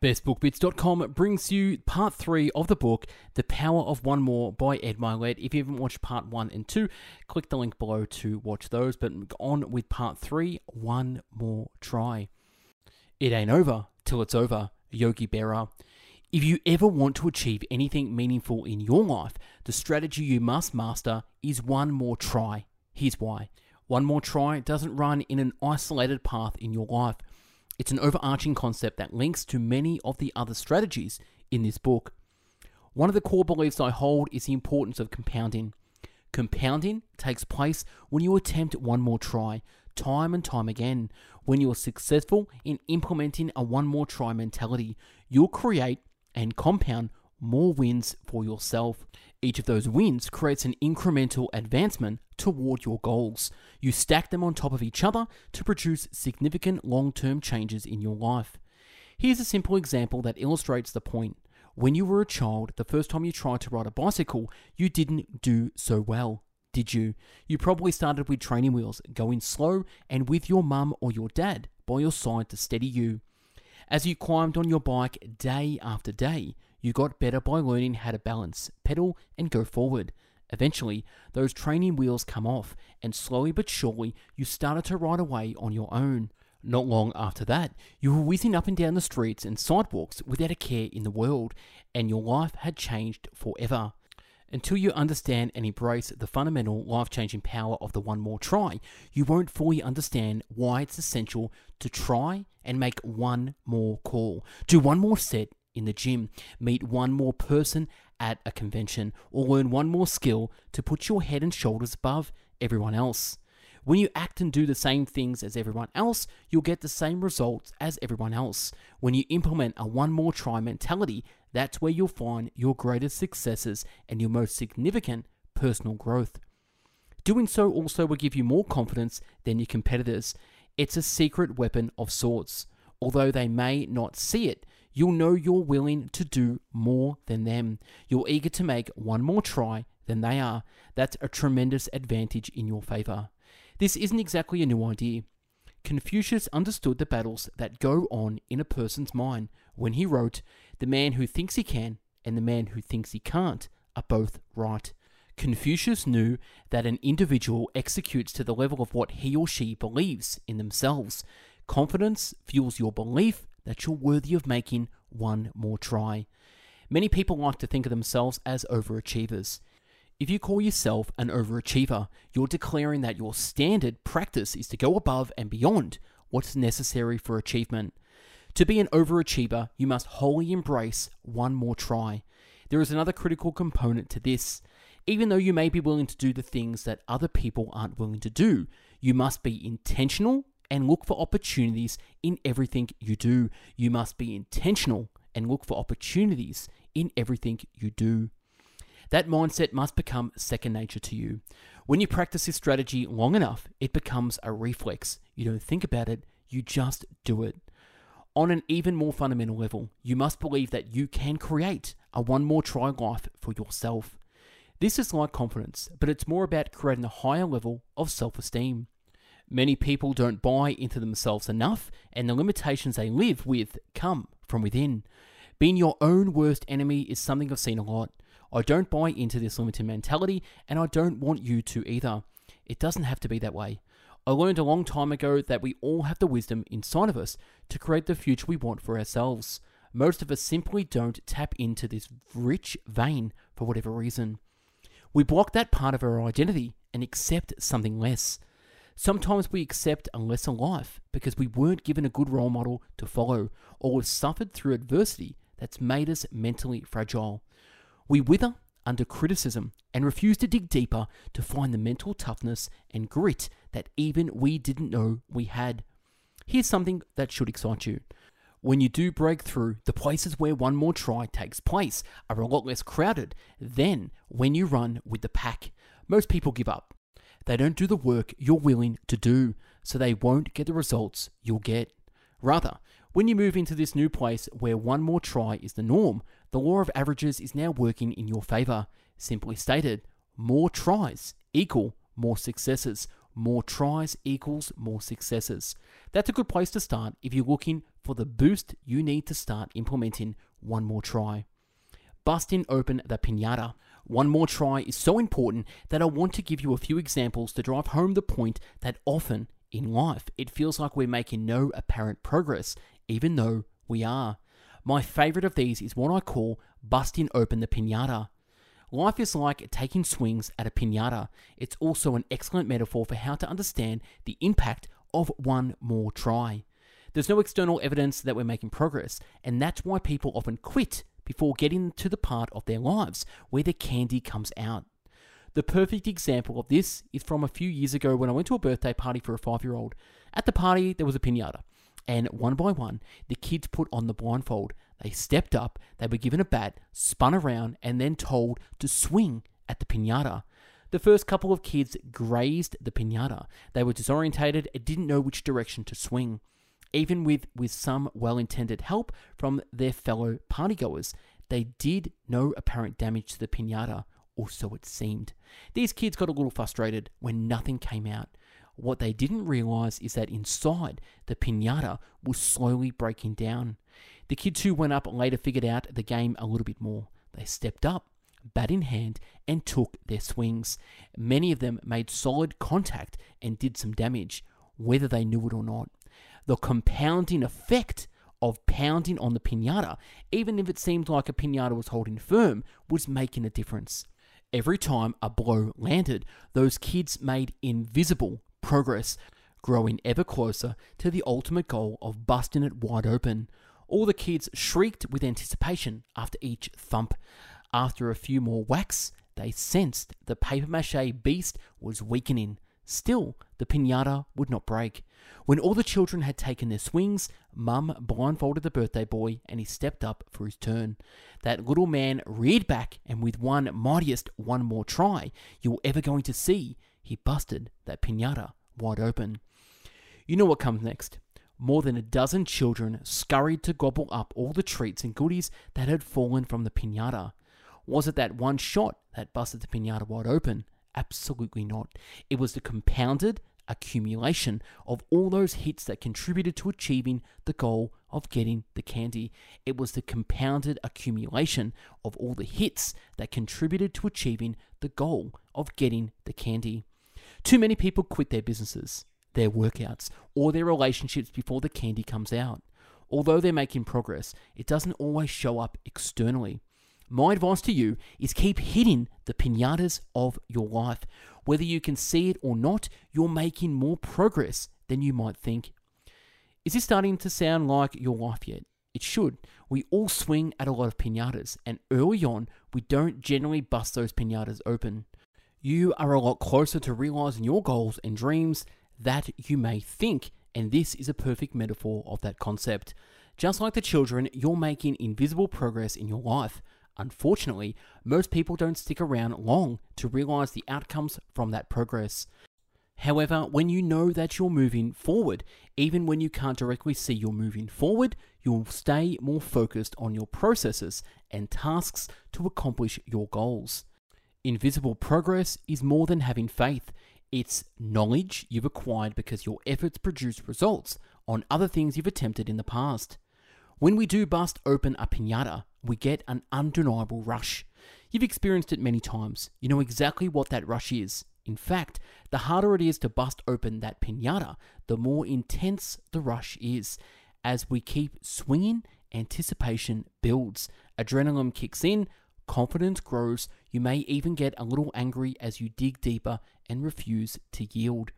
BestBookBits.com brings you part three of the book, The Power of One More by Ed Mylett. If you haven't watched part one and two, click the link below to watch those. But on with part three, One More Try. It ain't over till it's over, Yogi Berra. If you ever want to achieve anything meaningful in your life, the strategy you must master is one more try. Here's why. One more try doesn't run in an isolated path in your life. It's an overarching concept that links to many of the other strategies in this book. One of the core beliefs I hold is the importance of compounding. Compounding takes place when you attempt one more try, time and time again. When you are successful in implementing a one more try mentality, you'll create and compound more wins for yourself. Each of those wins creates an incremental advancement toward your goals. You stack them on top of each other to produce significant long term changes in your life. Here's a simple example that illustrates the point. When you were a child, the first time you tried to ride a bicycle, you didn't do so well, did you? You probably started with training wheels, going slow, and with your mum or your dad by your side to steady you. As you climbed on your bike day after day, you got better by learning how to balance, pedal, and go forward. Eventually, those training wheels come off, and slowly but surely, you started to ride away on your own. Not long after that, you were whizzing up and down the streets and sidewalks without a care in the world, and your life had changed forever. Until you understand and embrace the fundamental life changing power of the one more try, you won't fully understand why it's essential to try and make one more call. Do one more set in the gym, meet one more person at a convention, or learn one more skill to put your head and shoulders above everyone else. When you act and do the same things as everyone else, you'll get the same results as everyone else. When you implement a one more try mentality, that's where you'll find your greatest successes and your most significant personal growth. Doing so also will give you more confidence than your competitors. It's a secret weapon of sorts. Although they may not see it, you'll know you're willing to do more than them. You're eager to make one more try than they are. That's a tremendous advantage in your favor. This isn't exactly a new idea. Confucius understood the battles that go on in a person's mind when he wrote, The man who thinks he can and the man who thinks he can't are both right. Confucius knew that an individual executes to the level of what he or she believes in themselves. Confidence fuels your belief that you're worthy of making one more try. Many people like to think of themselves as overachievers. If you call yourself an overachiever, you're declaring that your standard practice is to go above and beyond what's necessary for achievement. To be an overachiever, you must wholly embrace one more try. There is another critical component to this. Even though you may be willing to do the things that other people aren't willing to do, you must be intentional and look for opportunities in everything you do. You must be intentional and look for opportunities in everything you do. That mindset must become second nature to you. When you practice this strategy long enough, it becomes a reflex. You don't think about it, you just do it. On an even more fundamental level, you must believe that you can create a one more try life for yourself. This is like confidence, but it's more about creating a higher level of self esteem. Many people don't buy into themselves enough, and the limitations they live with come from within. Being your own worst enemy is something I've seen a lot. I don't buy into this limited mentality, and I don't want you to either. It doesn't have to be that way. I learned a long time ago that we all have the wisdom inside of us to create the future we want for ourselves. Most of us simply don't tap into this rich vein for whatever reason. We block that part of our identity and accept something less. Sometimes we accept a lesser life because we weren't given a good role model to follow or we've suffered through adversity that's made us mentally fragile. We wither under criticism and refuse to dig deeper to find the mental toughness and grit that even we didn't know we had. Here's something that should excite you. When you do break through, the places where one more try takes place are a lot less crowded than when you run with the pack. Most people give up. They don't do the work you're willing to do, so they won't get the results you'll get. Rather, when you move into this new place where one more try is the norm, the law of averages is now working in your favor. Simply stated, more tries equal more successes. more tries equals more successes. That's a good place to start if you're looking for the boost you need to start implementing one more try. Busting open the pinata. One more try is so important that I want to give you a few examples to drive home the point that often in life it feels like we're making no apparent progress, even though we are. My favorite of these is what I call busting open the pinata. Life is like taking swings at a pinata. It's also an excellent metaphor for how to understand the impact of one more try. There's no external evidence that we're making progress, and that's why people often quit before getting to the part of their lives where the candy comes out. The perfect example of this is from a few years ago when I went to a birthday party for a five year old. At the party, there was a pinata, and one by one, the kids put on the blindfold. They stepped up, they were given a bat, spun around, and then told to swing at the pinata. The first couple of kids grazed the pinata. They were disorientated and didn't know which direction to swing. Even with, with some well intended help from their fellow partygoers, they did no apparent damage to the pinata, or so it seemed. These kids got a little frustrated when nothing came out. What they didn't realize is that inside, the pinata was slowly breaking down. The kids who went up later figured out the game a little bit more. They stepped up, bat in hand, and took their swings. Many of them made solid contact and did some damage, whether they knew it or not the compounding effect of pounding on the pinata, even if it seemed like a pinata was holding firm, was making a difference. Every time a blow landed, those kids made invisible progress, growing ever closer to the ultimate goal of busting it wide open. All the kids shrieked with anticipation after each thump. After a few more whacks, they sensed the paper mache beast was weakening. Still, the pinata would not break. When all the children had taken their swings, Mum blindfolded the birthday boy and he stepped up for his turn. That little man reared back and with one mightiest one more try you're ever going to see, he busted that pinata wide open. You know what comes next. More than a dozen children scurried to gobble up all the treats and goodies that had fallen from the pinata. Was it that one shot that busted the pinata wide open? Absolutely not. It was the compounded accumulation of all those hits that contributed to achieving the goal of getting the candy. It was the compounded accumulation of all the hits that contributed to achieving the goal of getting the candy. Too many people quit their businesses, their workouts, or their relationships before the candy comes out. Although they're making progress, it doesn't always show up externally. My advice to you is keep hitting the pinatas of your life. Whether you can see it or not, you're making more progress than you might think. Is this starting to sound like your life yet? It should. We all swing at a lot of pinatas, and early on, we don't generally bust those pinatas open. You are a lot closer to realizing your goals and dreams that you may think, and this is a perfect metaphor of that concept. Just like the children, you're making invisible progress in your life. Unfortunately, most people don't stick around long to realize the outcomes from that progress. However, when you know that you're moving forward, even when you can't directly see you're moving forward, you'll stay more focused on your processes and tasks to accomplish your goals. Invisible progress is more than having faith. It's knowledge you've acquired because your efforts produce results on other things you've attempted in the past. When we do bust open a pinata, we get an undeniable rush. You've experienced it many times. You know exactly what that rush is. In fact, the harder it is to bust open that pinata, the more intense the rush is. As we keep swinging, anticipation builds, adrenaline kicks in, confidence grows. You may even get a little angry as you dig deeper and refuse to yield.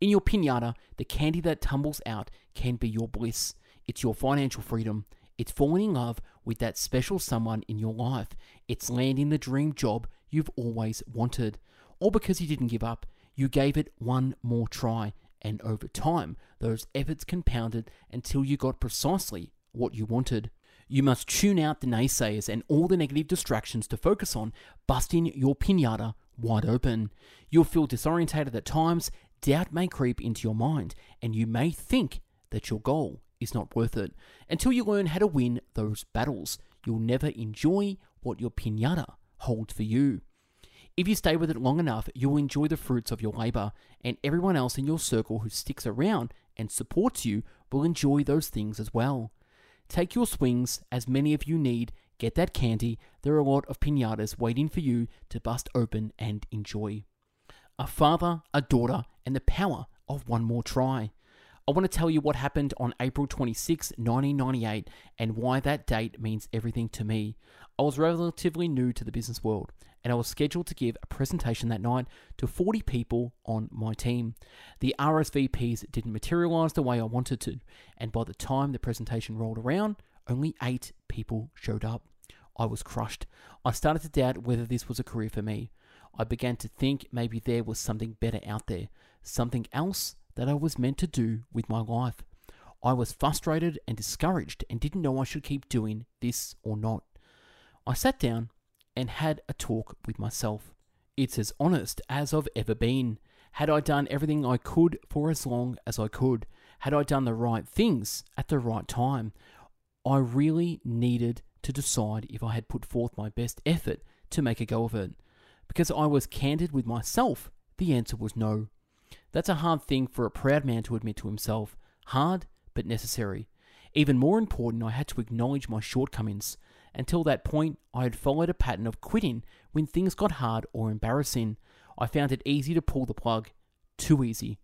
In your pinata, the candy that tumbles out can be your bliss. It's your financial freedom. It's falling in love with that special someone in your life. It's landing the dream job you've always wanted. Or because you didn't give up, you gave it one more try. And over time, those efforts compounded until you got precisely what you wanted. You must tune out the naysayers and all the negative distractions to focus on busting your pinata wide open. You'll feel disorientated at times, doubt may creep into your mind, and you may think that your goal is not worth it. Until you learn how to win those battles, you'll never enjoy what your pinata holds for you. If you stay with it long enough, you'll enjoy the fruits of your labor, and everyone else in your circle who sticks around and supports you will enjoy those things as well. Take your swings, as many of you need. Get that candy. There are a lot of pinatas waiting for you to bust open and enjoy. A father, a daughter, and the power of one more try. I want to tell you what happened on April 26, 1998, and why that date means everything to me. I was relatively new to the business world, and I was scheduled to give a presentation that night to 40 people on my team. The RSVPs didn't materialize the way I wanted to, and by the time the presentation rolled around, only eight people showed up. I was crushed. I started to doubt whether this was a career for me. I began to think maybe there was something better out there, something else that I was meant to do with my life. I was frustrated and discouraged and didn't know I should keep doing this or not. I sat down and had a talk with myself. It's as honest as I've ever been. Had I done everything I could for as long as I could? Had I done the right things at the right time? I really needed to decide if I had put forth my best effort to make a go of it. Because I was candid with myself, the answer was no. That's a hard thing for a proud man to admit to himself. Hard, but necessary. Even more important, I had to acknowledge my shortcomings. Until that point, I had followed a pattern of quitting when things got hard or embarrassing. I found it easy to pull the plug. Too easy.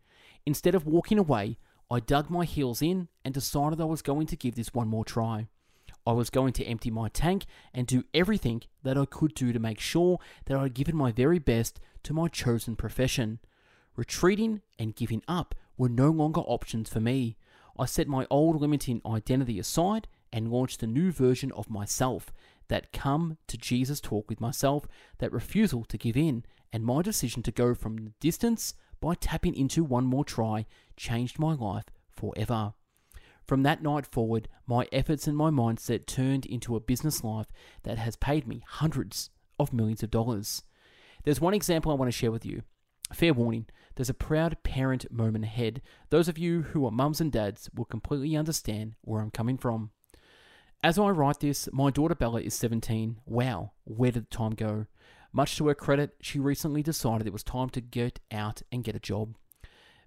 Instead of walking away, I dug my heels in and decided I was going to give this one more try. I was going to empty my tank and do everything that I could do to make sure that I had given my very best to my chosen profession. Retreating and giving up were no longer options for me. I set my old limiting identity aside and launched a new version of myself that come to Jesus talk with myself, that refusal to give in, and my decision to go from the distance by tapping into one more try changed my life forever. From that night forward, my efforts and my mindset turned into a business life that has paid me hundreds of millions of dollars. There's one example I want to share with you. Fair warning, there's a proud parent moment ahead. Those of you who are mums and dads will completely understand where I'm coming from. As I write this, my daughter Bella is 17. Wow, where did the time go? Much to her credit, she recently decided it was time to get out and get a job.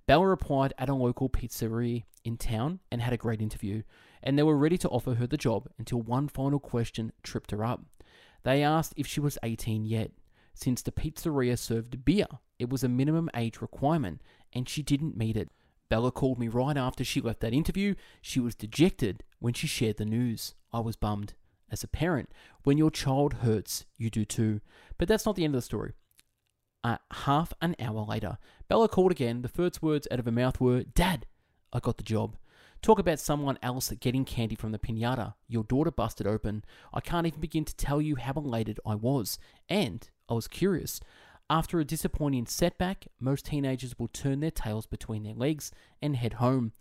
Bella applied at a local pizzeria in town and had a great interview, and they were ready to offer her the job until one final question tripped her up. They asked if she was 18 yet. Since the pizzeria served beer, it was a minimum age requirement, and she didn't meet it. Bella called me right after she left that interview. She was dejected when she shared the news. I was bummed. As a parent, when your child hurts, you do too. But that's not the end of the story. Uh, half an hour later, Bella called again. The first words out of her mouth were, Dad, I got the job. Talk about someone else getting candy from the pinata. Your daughter busted open. I can't even begin to tell you how elated I was. And I was curious. After a disappointing setback, most teenagers will turn their tails between their legs and head home.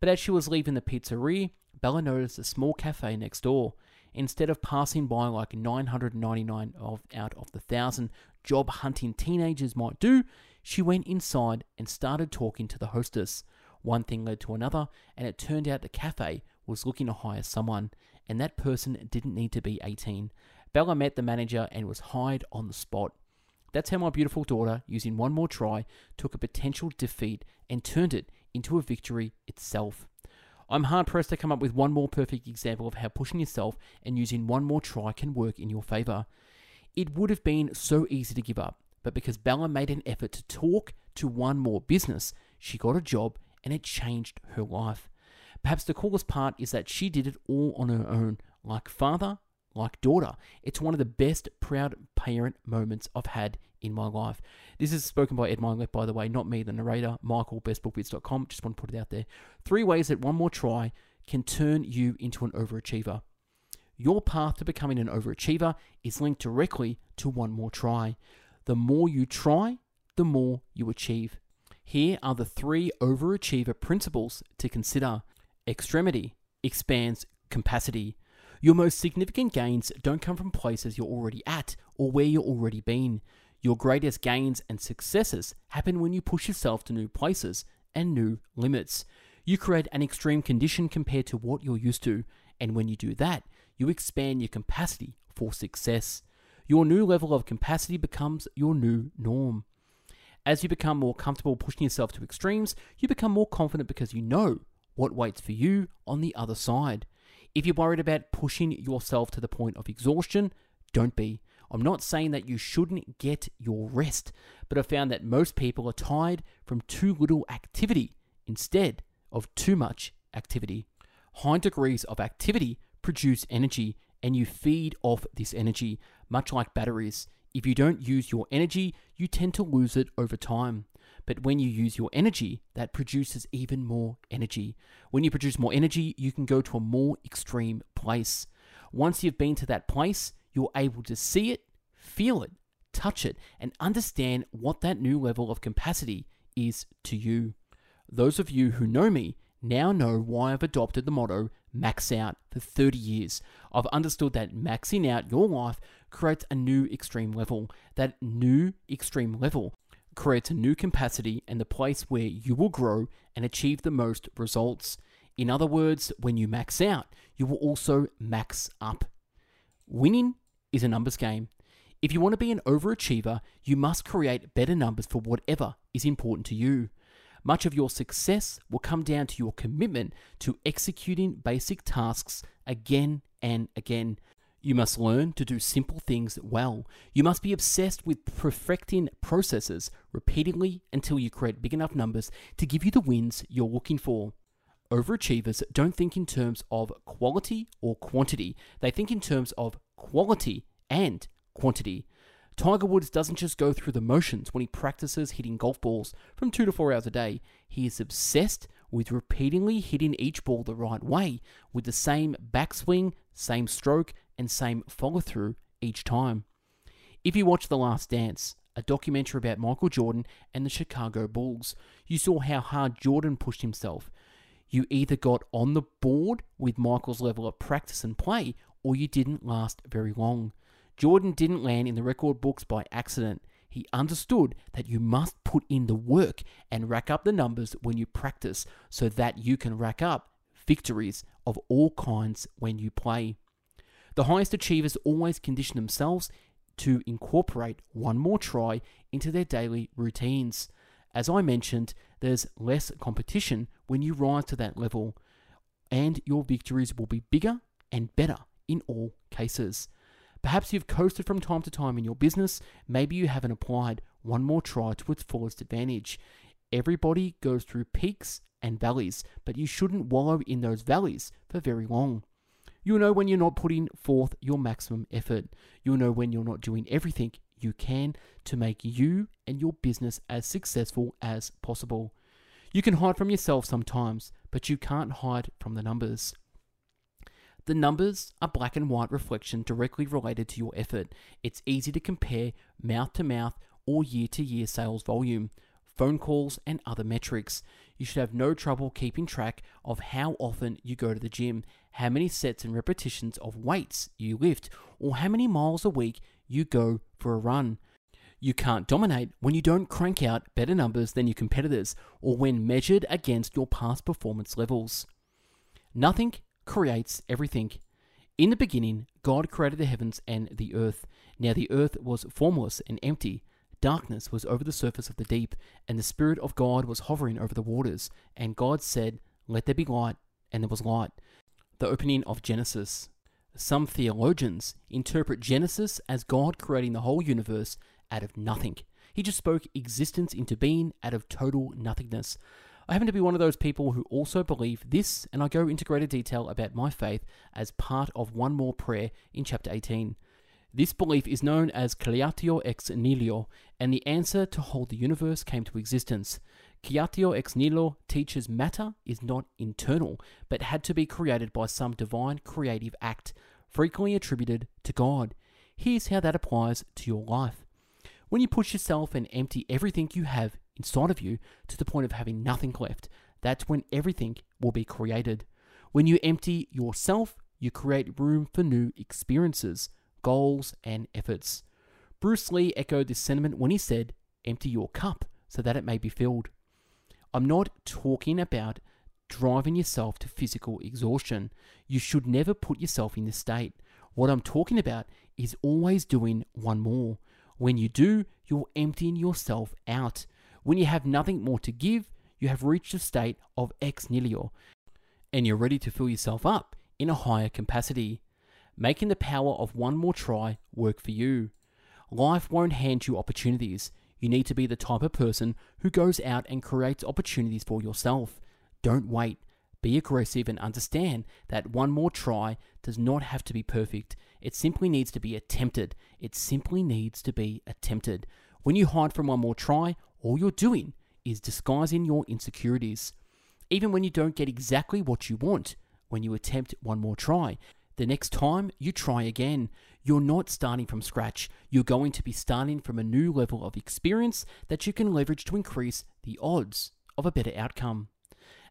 But as she was leaving the pizzeria, Bella noticed a small cafe next door. Instead of passing by like 999 of, out of the thousand job hunting teenagers might do, she went inside and started talking to the hostess. One thing led to another, and it turned out the cafe was looking to hire someone, and that person didn't need to be 18. Bella met the manager and was hired on the spot. That's how my beautiful daughter, using one more try, took a potential defeat and turned it into a victory itself. I'm hard pressed to come up with one more perfect example of how pushing yourself and using one more try can work in your favor. It would have been so easy to give up, but because Bella made an effort to talk to one more business, she got a job and it changed her life. Perhaps the coolest part is that she did it all on her own, like father, like daughter. It's one of the best proud parent moments I've had in my life. This is spoken by Ed Mylett, by the way, not me, the narrator, Michael, bestbookbits.com. Just want to put it out there. Three ways that one more try can turn you into an overachiever. Your path to becoming an overachiever is linked directly to one more try. The more you try, the more you achieve. Here are the three overachiever principles to consider. Extremity expands capacity. Your most significant gains don't come from places you're already at or where you're already been. Your greatest gains and successes happen when you push yourself to new places and new limits. You create an extreme condition compared to what you're used to, and when you do that, you expand your capacity for success. Your new level of capacity becomes your new norm. As you become more comfortable pushing yourself to extremes, you become more confident because you know what waits for you on the other side. If you're worried about pushing yourself to the point of exhaustion, don't be. I'm not saying that you shouldn't get your rest, but I've found that most people are tired from too little activity instead of too much activity. High degrees of activity produce energy, and you feed off this energy, much like batteries. If you don't use your energy, you tend to lose it over time. But when you use your energy, that produces even more energy. When you produce more energy, you can go to a more extreme place. Once you've been to that place, you're able to see it, feel it, touch it, and understand what that new level of capacity is to you. Those of you who know me now know why I've adopted the motto max out for 30 years. I've understood that maxing out your life creates a new extreme level. That new extreme level creates a new capacity and the place where you will grow and achieve the most results. In other words, when you max out, you will also max up. Winning is a numbers game. If you want to be an overachiever, you must create better numbers for whatever is important to you. Much of your success will come down to your commitment to executing basic tasks again and again. You must learn to do simple things well. You must be obsessed with perfecting processes repeatedly until you create big enough numbers to give you the wins you're looking for. Overachievers don't think in terms of quality or quantity, they think in terms of quality and quantity. Tiger Woods doesn't just go through the motions when he practices hitting golf balls from two to four hours a day. He is obsessed with repeatedly hitting each ball the right way with the same backswing, same stroke, and same follow through each time. If you watch The Last Dance, a documentary about Michael Jordan and the Chicago Bulls, you saw how hard Jordan pushed himself. You either got on the board with Michael's level of practice and play, or you didn't last very long. Jordan didn't land in the record books by accident. He understood that you must put in the work and rack up the numbers when you practice so that you can rack up victories of all kinds when you play. The highest achievers always condition themselves to incorporate one more try into their daily routines. As I mentioned, there's less competition when you rise to that level, and your victories will be bigger and better in all cases. Perhaps you've coasted from time to time in your business. Maybe you haven't applied one more try to its fullest advantage. Everybody goes through peaks and valleys, but you shouldn't wallow in those valleys for very long. You'll know when you're not putting forth your maximum effort. You'll know when you're not doing everything you can to make you and your business as successful as possible. You can hide from yourself sometimes, but you can't hide from the numbers. The numbers are black and white reflection directly related to your effort. It's easy to compare mouth to mouth or year to year sales volume, phone calls, and other metrics. You should have no trouble keeping track of how often you go to the gym, how many sets and repetitions of weights you lift, or how many miles a week you go for a run. You can't dominate when you don't crank out better numbers than your competitors or when measured against your past performance levels. Nothing creates everything. In the beginning, God created the heavens and the earth. Now the earth was formless and empty. Darkness was over the surface of the deep, and the Spirit of God was hovering over the waters. And God said, Let there be light, and there was light. The opening of Genesis. Some theologians interpret Genesis as God creating the whole universe out of nothing. He just spoke existence into being out of total nothingness. I happen to be one of those people who also believe this, and I go into greater detail about my faith as part of one more prayer in chapter 18. This belief is known as Creatio ex nihilo, and the answer to hold the universe came to existence. Creatio ex nihilo teaches matter is not internal, but had to be created by some divine creative act, frequently attributed to God. Here's how that applies to your life. When you push yourself and empty everything you have inside of you to the point of having nothing left, that's when everything will be created. When you empty yourself, you create room for new experiences, goals, and efforts. Bruce Lee echoed this sentiment when he said, Empty your cup so that it may be filled. I'm not talking about driving yourself to physical exhaustion. You should never put yourself in this state. What I'm talking about is always doing one more. When you do, you're emptying yourself out. When you have nothing more to give, you have reached a state of ex nihilo and you're ready to fill yourself up in a higher capacity, making the power of one more try work for you. Life won't hand you opportunities. You need to be the type of person who goes out and creates opportunities for yourself. Don't wait. Be aggressive and understand that one more try does not have to be perfect. It simply needs to be attempted. It simply needs to be attempted. When you hide from one more try, all you're doing is disguising your insecurities. Even when you don't get exactly what you want, when you attempt one more try, the next time you try again, you're not starting from scratch. You're going to be starting from a new level of experience that you can leverage to increase the odds of a better outcome.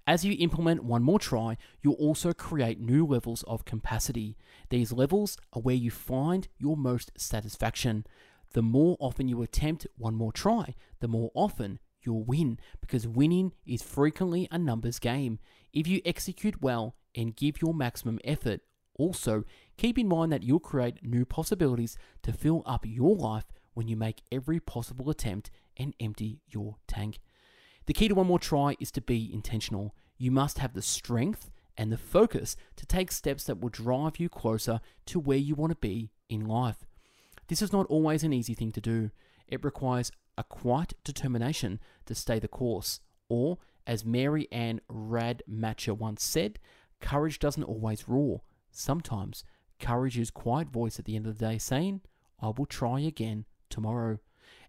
As you implement one more try, you'll also create new levels of capacity. These levels are where you find your most satisfaction. The more often you attempt one more try, the more often you'll win because winning is frequently a numbers game. If you execute well and give your maximum effort, also keep in mind that you'll create new possibilities to fill up your life when you make every possible attempt and empty your tank. The key to one more try is to be intentional. You must have the strength and the focus to take steps that will drive you closer to where you want to be in life. This is not always an easy thing to do. It requires a quiet determination to stay the course, or, as Mary Anne Radmacher once said, courage doesn't always roar. Sometimes courage is quiet voice at the end of the day saying, I will try again tomorrow.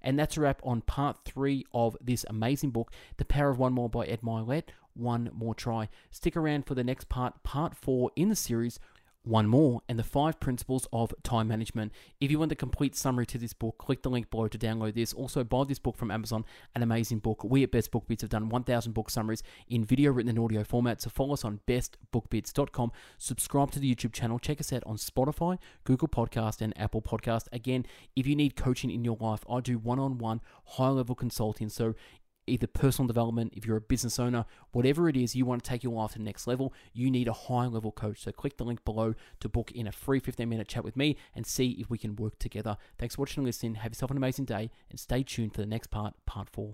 And that's a wrap on part three of this amazing book, The Power of One More by Ed Mylett. One more try. Stick around for the next part, part four in the series, one more, and the five principles of time management. If you want the complete summary to this book, click the link below to download this. Also, buy this book from Amazon, an amazing book. We at Best Book Bits have done 1,000 book summaries in video, written, and audio format. So follow us on bestbookbits.com. Subscribe to the YouTube channel. Check us out on Spotify, Google Podcast, and Apple Podcast. Again, if you need coaching in your life, I do one-on-one, high-level consulting. So either personal development, if you're a business owner, whatever it is you want to take your life to the next level, you need a high level coach. So click the link below to book in a free 15 minute chat with me and see if we can work together. Thanks for watching and listening. Have yourself an amazing day and stay tuned for the next part, part four.